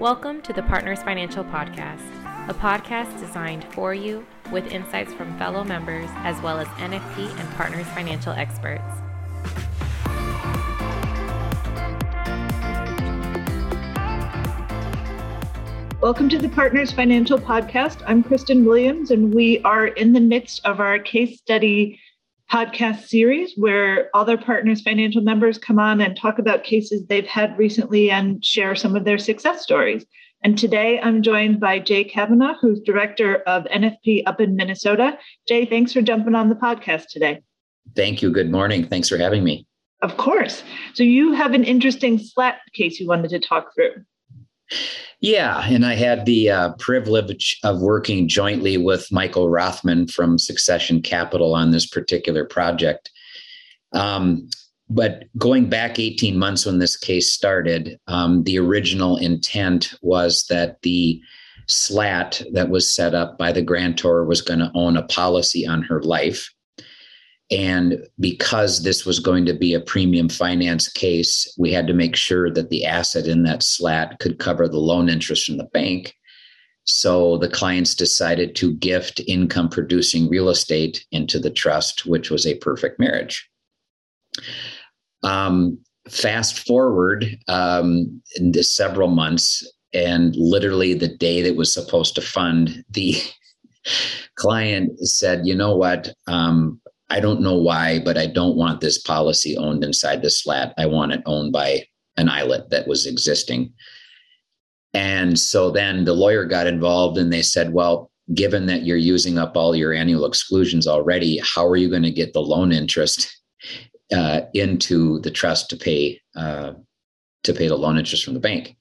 Welcome to the Partners Financial Podcast, a podcast designed for you with insights from fellow members as well as NFP and Partners Financial experts. Welcome to the Partners Financial Podcast. I'm Kristen Williams, and we are in the midst of our case study podcast series where all their partners financial members come on and talk about cases they've had recently and share some of their success stories. And today i'm joined by jay kavanaugh who's director of nfp up in minnesota. Jay thanks for jumping on the podcast today. Thank you. Good morning. Thanks for having me. Of course. So you have an interesting slat case you wanted to talk through yeah, and I had the uh, privilege of working jointly with Michael Rothman from Succession Capital on this particular project. Um, but going back 18 months when this case started, um, the original intent was that the slat that was set up by the grantor was going to own a policy on her life. And because this was going to be a premium finance case, we had to make sure that the asset in that slat could cover the loan interest from the bank. So the clients decided to gift income producing real estate into the trust, which was a perfect marriage. Um, fast forward um, several months, and literally the day that was supposed to fund, the client said, You know what? Um, I don't know why, but I don't want this policy owned inside the slat. I want it owned by an ILIT that was existing. And so then the lawyer got involved and they said, well, given that you're using up all your annual exclusions already, how are you going to get the loan interest uh, into the trust to pay uh, to pay the loan interest from the bank?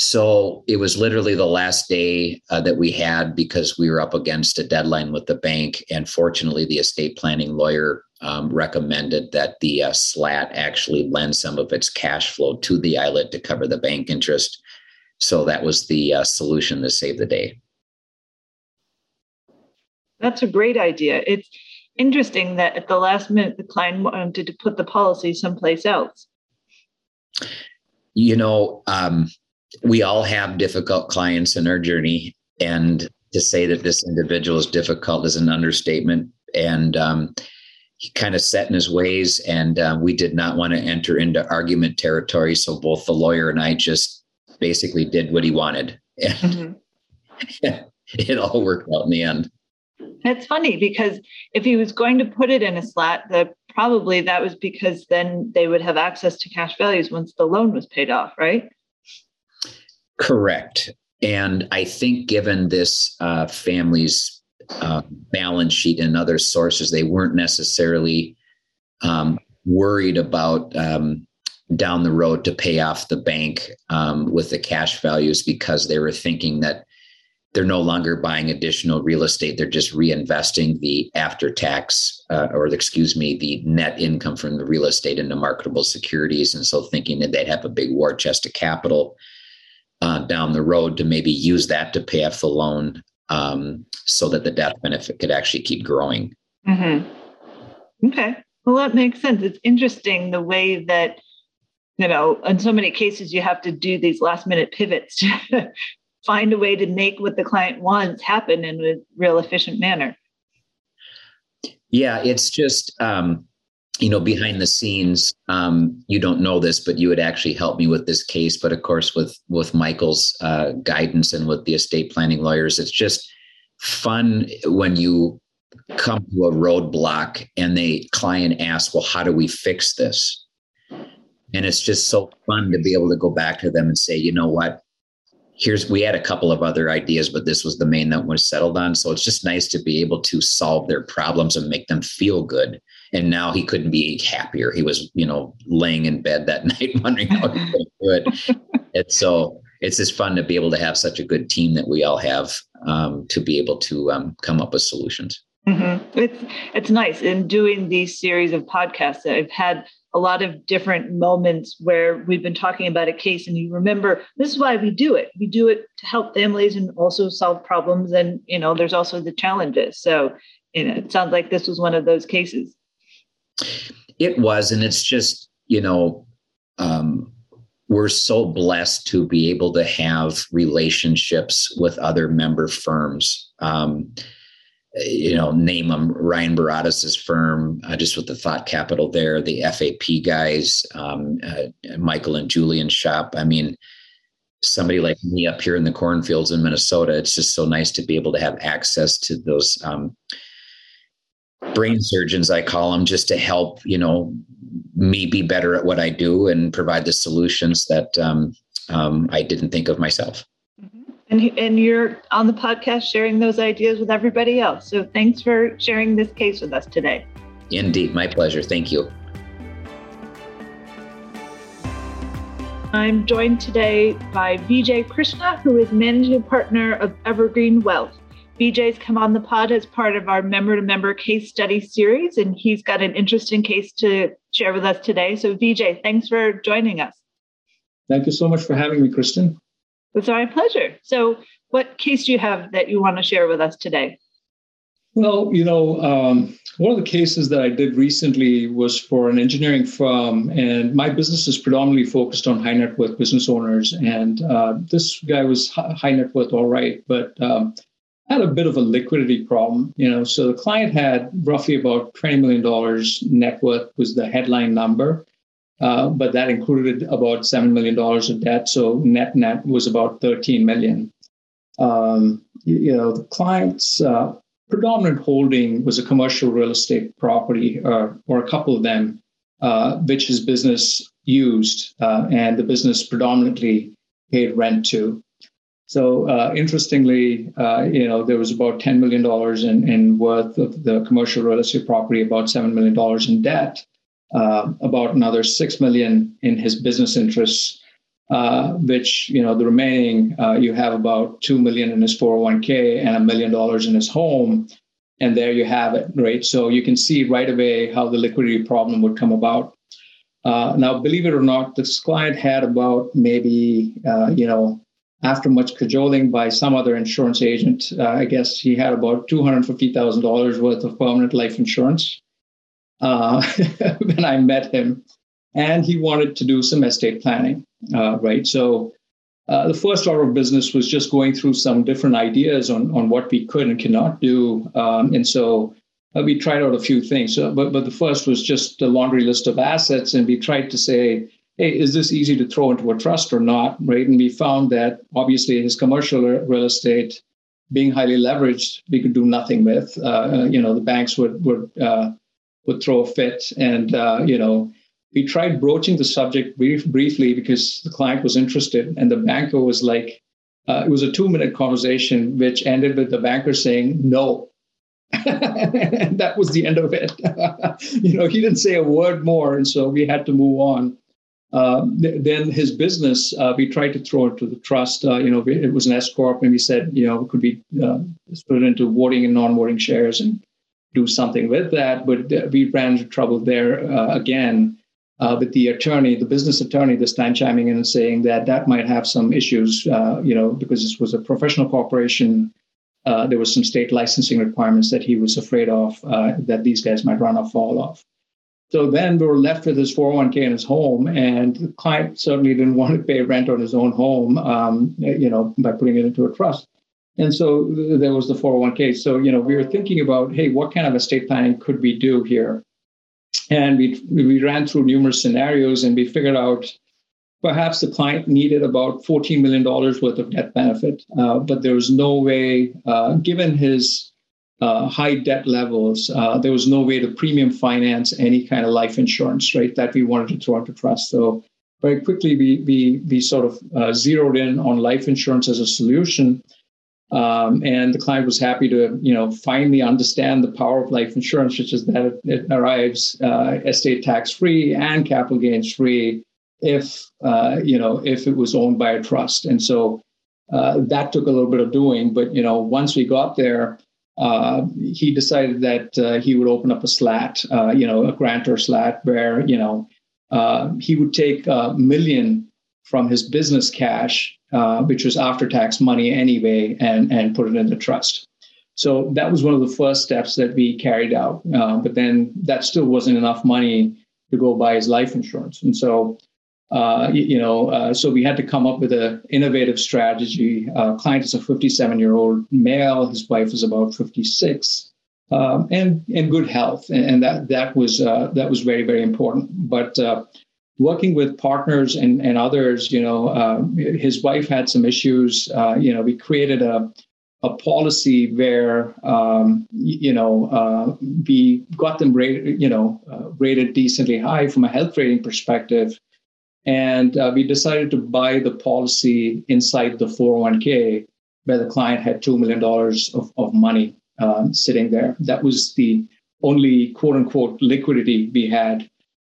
So it was literally the last day uh, that we had because we were up against a deadline with the bank. And fortunately, the estate planning lawyer um, recommended that the uh, SLAT actually lend some of its cash flow to the ILIT to cover the bank interest. So that was the uh, solution to save the day. That's a great idea. It's interesting that at the last minute, the client wanted to put the policy someplace else. You know, um, we all have difficult clients in our journey. And to say that this individual is difficult is an understatement. And um, he kind of set in his ways and uh, we did not want to enter into argument territory. So both the lawyer and i just basically did what he wanted. And mm-hmm. it all worked out in the end. It's funny because if he was going to put it in a slat the probably that was because then they would have access to cash values once the loan was paid off right Correct. And I think, given this uh, family's uh, balance sheet and other sources, they weren't necessarily um, worried about um, down the road to pay off the bank um, with the cash values because they were thinking that they're no longer buying additional real estate. They're just reinvesting the after tax, uh, or excuse me, the net income from the real estate into marketable securities. And so thinking that they'd have a big war chest of capital uh, down the road to maybe use that to pay off the loan um, so that the death benefit could actually keep growing. Mm-hmm. Okay. Well, that makes sense. It's interesting the way that, you know, in so many cases, you have to do these last minute pivots to find a way to make what the client wants happen in a real efficient manner. Yeah, it's just, um, you know behind the scenes um, you don't know this but you would actually help me with this case. But of course with with michael's uh, guidance and with the estate planning lawyers it's just fun when you come to a roadblock and the client asks well how do we fix this? And it's just so fun to be able to go back to them and say you know what here's we had a couple of other ideas but this was the main that was settled on so it's just nice to be able to solve their problems and make them feel good and now he couldn't be happier. He was, you know, laying in bed that night wondering how he could do it. It's so it's just fun to be able to have such a good team that we all have um, to be able to um, come up with solutions. Mm-hmm. It's it's nice in doing these series of podcasts. That I've had a lot of different moments where we've been talking about a case, and you remember this is why we do it. We do it to help families and also solve problems. And you know, there's also the challenges. So you know, it sounds like this was one of those cases. It was, and it's just you know, um, we're so blessed to be able to have relationships with other member firms. Um, you know, name them Ryan Baradas' firm, uh, just with the thought capital there, the FAP guys, um, uh, Michael and Julian shop. I mean, somebody like me up here in the cornfields in Minnesota, it's just so nice to be able to have access to those um, brain surgeons, I call them, just to help, you know, me be better at what I do and provide the solutions that um, um, I didn't think of myself. And, and you're on the podcast sharing those ideas with everybody else. So thanks for sharing this case with us today. Indeed, my pleasure. Thank you. I'm joined today by Vijay Krishna, who is managing partner of Evergreen Wealth. Vijay's come on the pod as part of our member to member case study series, and he's got an interesting case to share with us today. So, Vijay, thanks for joining us. Thank you so much for having me, Kristen. It's my pleasure. So, what case do you have that you want to share with us today? Well, you know, um, one of the cases that I did recently was for an engineering firm, and my business is predominantly focused on high net worth business owners. And uh, this guy was high net worth, all right, but um, had a bit of a liquidity problem. You know, so the client had roughly about twenty million dollars net worth was the headline number, uh, but that included about seven million dollars of debt. So net net was about thirteen million. Um, you know, the client's uh, predominant holding was a commercial real estate property, or, uh, or a couple of them, uh, which his business used, uh, and the business predominantly paid rent to. So uh, interestingly, uh, you know, there was about $10 million in, in worth of the commercial real estate property, about $7 million in debt, uh, about another 6 million in his business interests, uh, which you know the remaining uh, you have about two million in his 401k and a million dollars in his home, and there you have it, right? So you can see right away how the liquidity problem would come about. Uh, now, believe it or not, this client had about maybe uh, you know after much cajoling by some other insurance agent, uh, I guess he had about two hundred fifty thousand dollars worth of permanent life insurance. when I met him, and he wanted to do some estate planning, uh, right? So uh, the first order of business was just going through some different ideas on, on what we could and cannot do. Um, and so uh, we tried out a few things. So, but, but the first was just a laundry list of assets. And we tried to say, hey, is this easy to throw into a trust or not, right? And we found that obviously his commercial real estate being highly leveraged, we could do nothing with. Uh, uh you know, the banks would, would, uh, would throw a fit and, uh, you know, we tried broaching the subject brief, briefly because the client was interested, and the banker was like, uh, it was a two minute conversation, which ended with the banker saying no. and that was the end of it. you know, he didn't say a word more, and so we had to move on. Uh, th- then his business, uh, we tried to throw into the trust. Uh, you know, it was an S corp, and we said, you know, could uh, split it into voting and non-voting shares and do something with that? But we ran into trouble there uh, again uh, with the attorney, the business attorney, this time chiming in and saying that that might have some issues, uh, you know, because this was a professional corporation. Uh, there was some state licensing requirements that he was afraid of uh, that these guys might run fall off. So then we were left with his 401k in his home, and the client certainly didn't want to pay rent on his own home, um, you know, by putting it into a trust. And so there was the 401k. So, you know, we were thinking about, hey, what kind of estate planning could we do here? And we, we ran through numerous scenarios and we figured out perhaps the client needed about $14 million worth of death benefit, uh, but there was no way, uh, given his uh, high debt levels, uh, there was no way to premium finance any kind of life insurance, right, that we wanted to throw into trust. So very quickly, we, we, we sort of uh, zeroed in on life insurance as a solution. Um, and the client was happy to, you know, finally understand the power of life insurance, which is that it, arrives uh, estate tax free and capital gains free if, uh, you know, if it was owned by a trust. And so uh, that took a little bit of doing. But, you know, once we got there, uh, he decided that uh, he would open up a slat, uh, you know, a grantor slat where, you know, he would take a million from his business cash uh, which was after tax money anyway, and, and put it in the trust. So that was one of the first steps that we carried out. Uh, but then that still wasn't enough money to go buy his life insurance. And so uh, you, know, uh, so we had to come up with an innovative strategy. Uh, client is a 57 year old male. His wife is about 56, um, and and good health, and, and that that was uh, that was very very important. But working with partners and and others, you know, uh, his wife had some issues. you know, we created a a policy where um, you know uh, we got them rated, you know, uh, rated decently high from a health rating perspective, and uh, we decided to buy the policy inside the 401k where the client had $2 million of, of money um, sitting there. That was the only quote unquote liquidity we had.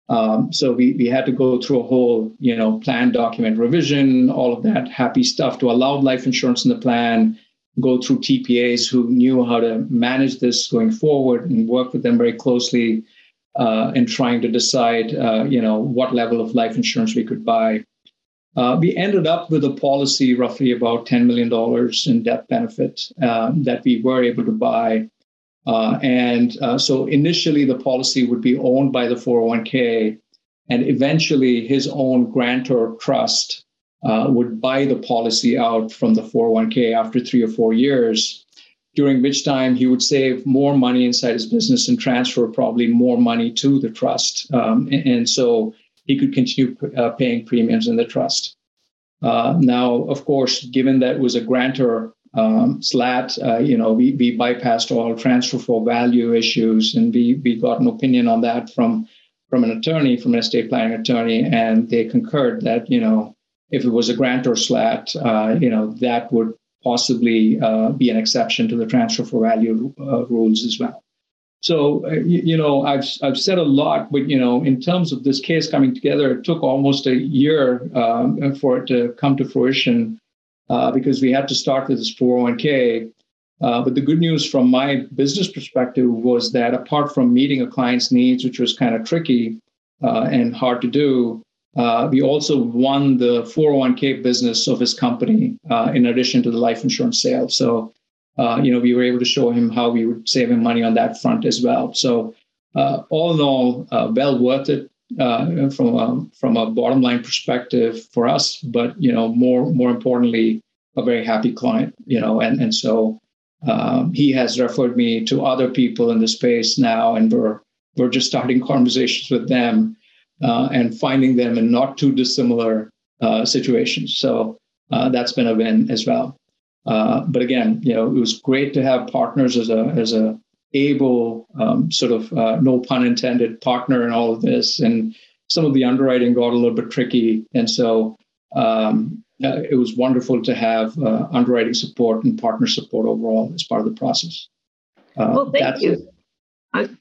Um, so we, we had to go through a whole, you know, plan document revision, all of that happy stuff to allow life insurance in the plan, go through TPAs who knew how to manage this going forward and work with them very closely uh, and trying to decide, uh, you know, what level of life insurance we could buy. Uh, we ended up with a policy roughly about $10 million in death benefit um, that we were able to buy. Uh, and uh, so initially, the policy would be owned by the 401k, and eventually, his own grantor trust uh, would buy the policy out from the 401k after three or four years during which time he would save more money inside his business and transfer probably more money to the trust. Um, and, and, so he could continue uh, paying premiums in the trust. Uh, now, of course, given that it was a grantor um, slat, uh, you know, we, we bypassed all transfer for value issues and we, we got an opinion on that from, from an attorney, from an estate planning attorney, and they concurred that, you know, if it was a grantor slat, uh, you know, that would possibly uh, be an exception to the transfer for value uh, rules as well. So, uh, you, you, know, I've, I've said a lot, but, you know, in terms of this case coming together, it took almost a year um, for it to come to fruition uh, because we had to start with this 401k. Uh, but the good news from my business perspective was that apart from meeting a client's needs, which was kind of tricky uh, and hard to do, uh, we also won the 401k business of his company uh, in addition to the life insurance sale. So, uh, you know, we were able to show him how we would save him money on that front as well. So, all in all, well worth it uh, from a, from a bottom line perspective for us. But you know, more more importantly, a very happy client. You know, and and so um, he has referred me to other people in the space now, and we're we're just starting conversations with them uh, and finding them in not too dissimilar uh, situations. So uh, that's been a win as well. Uh, but again, you know, it was great to have partners as a as a able um, sort of uh, no pun intended partner in all of this. And some of the underwriting got a little bit tricky, and so um, uh, it was wonderful to have underwriting support and partner support overall as part of the process. well, thank you.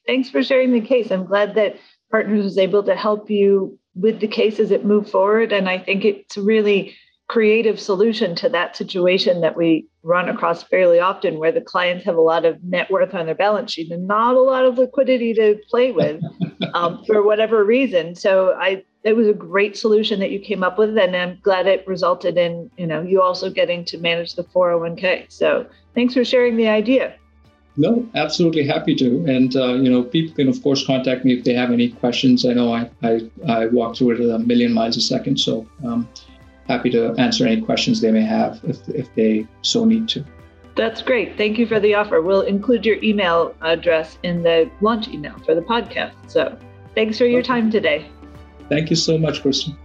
thanks for sharing the case. I'm glad that Partners was able to help you with the case as it moved forward. And I think it's really creative solution to that situation that we run across fairly often where the clients have a lot of net worth on their balance sheet and not a lot of liquidity to play with um, for whatever reason. So I it was a great solution that you came up with and I'm glad it resulted in, you know, you also getting to manage the 401k. So thanks for sharing the idea. No, absolutely happy to. And uh, you know, people can of course contact me if they have any questions. I know I I, I walk through it a million miles a second, so um, happy to answer any questions they may have if if they so need to. That's great. Thank you for the offer. We'll include your email address in the launch email for the podcast. So thanks for your time today. Thank you so much, Kristen.